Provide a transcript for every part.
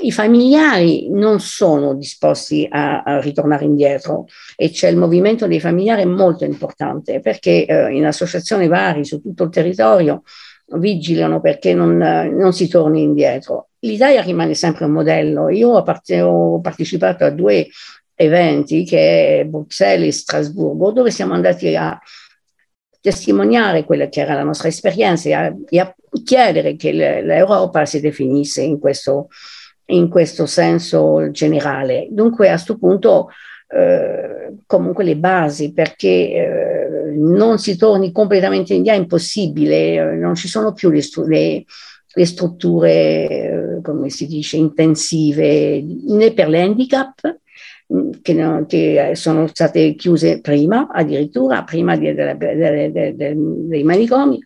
i familiari non sono disposti a, a, ritornare indietro e c'è il movimento dei familiari molto importante perché eh, in associazioni vari su tutto il territorio vigilano perché non, non, si torni indietro. L'Italia rimane sempre un modello. Io ho, part- ho partecipato a due eventi che è Bruxelles e Strasburgo dove siamo andati a testimoniare quella che era la nostra esperienza e a, e a chiedere che l'Europa si definisse in questo, in questo senso generale. Dunque a questo punto eh, comunque le basi perché eh, non si torni completamente indietro è impossibile, non ci sono più le, le, le strutture, eh, come si dice, intensive né per l'handicap che, che, sono state chiuse prima, addirittura prima di, de, de, de, dei manicomi,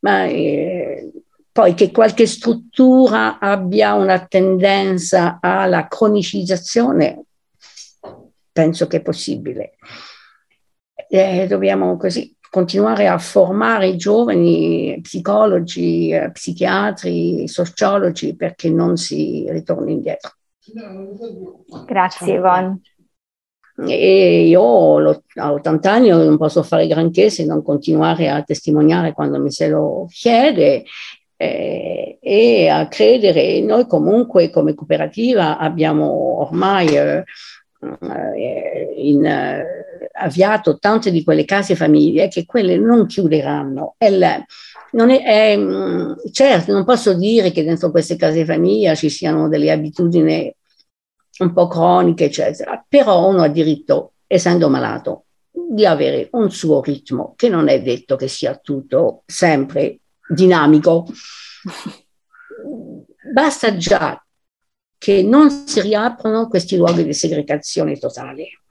ma eh, poi che qualche struttura abbia una tendenza alla cronicizzazione, penso che è possibile. Eh, dobbiamo così continuare a formare i giovani psicologi, eh, psichiatri, sociologi perché non si ritorni indietro. Grazie Yvonne. E io a 80 anni non posso fare granché se non continuare a testimoniare quando mi se lo chiede eh, e a credere. Noi comunque come cooperativa abbiamo ormai eh, eh in, eh, avviato tante di quelle case famiglie che quelle non chiuderanno. La, non è, è, mm, certo, non posso dire che dentro queste case famiglia ci siano delle abitudini un po' croniche, eccetera, però uno ha diritto, essendo malato, di avere un suo ritmo, che non è detto che sia tutto sempre dinamico. Basta già che non si riaprono questi luoghi di segregazione totale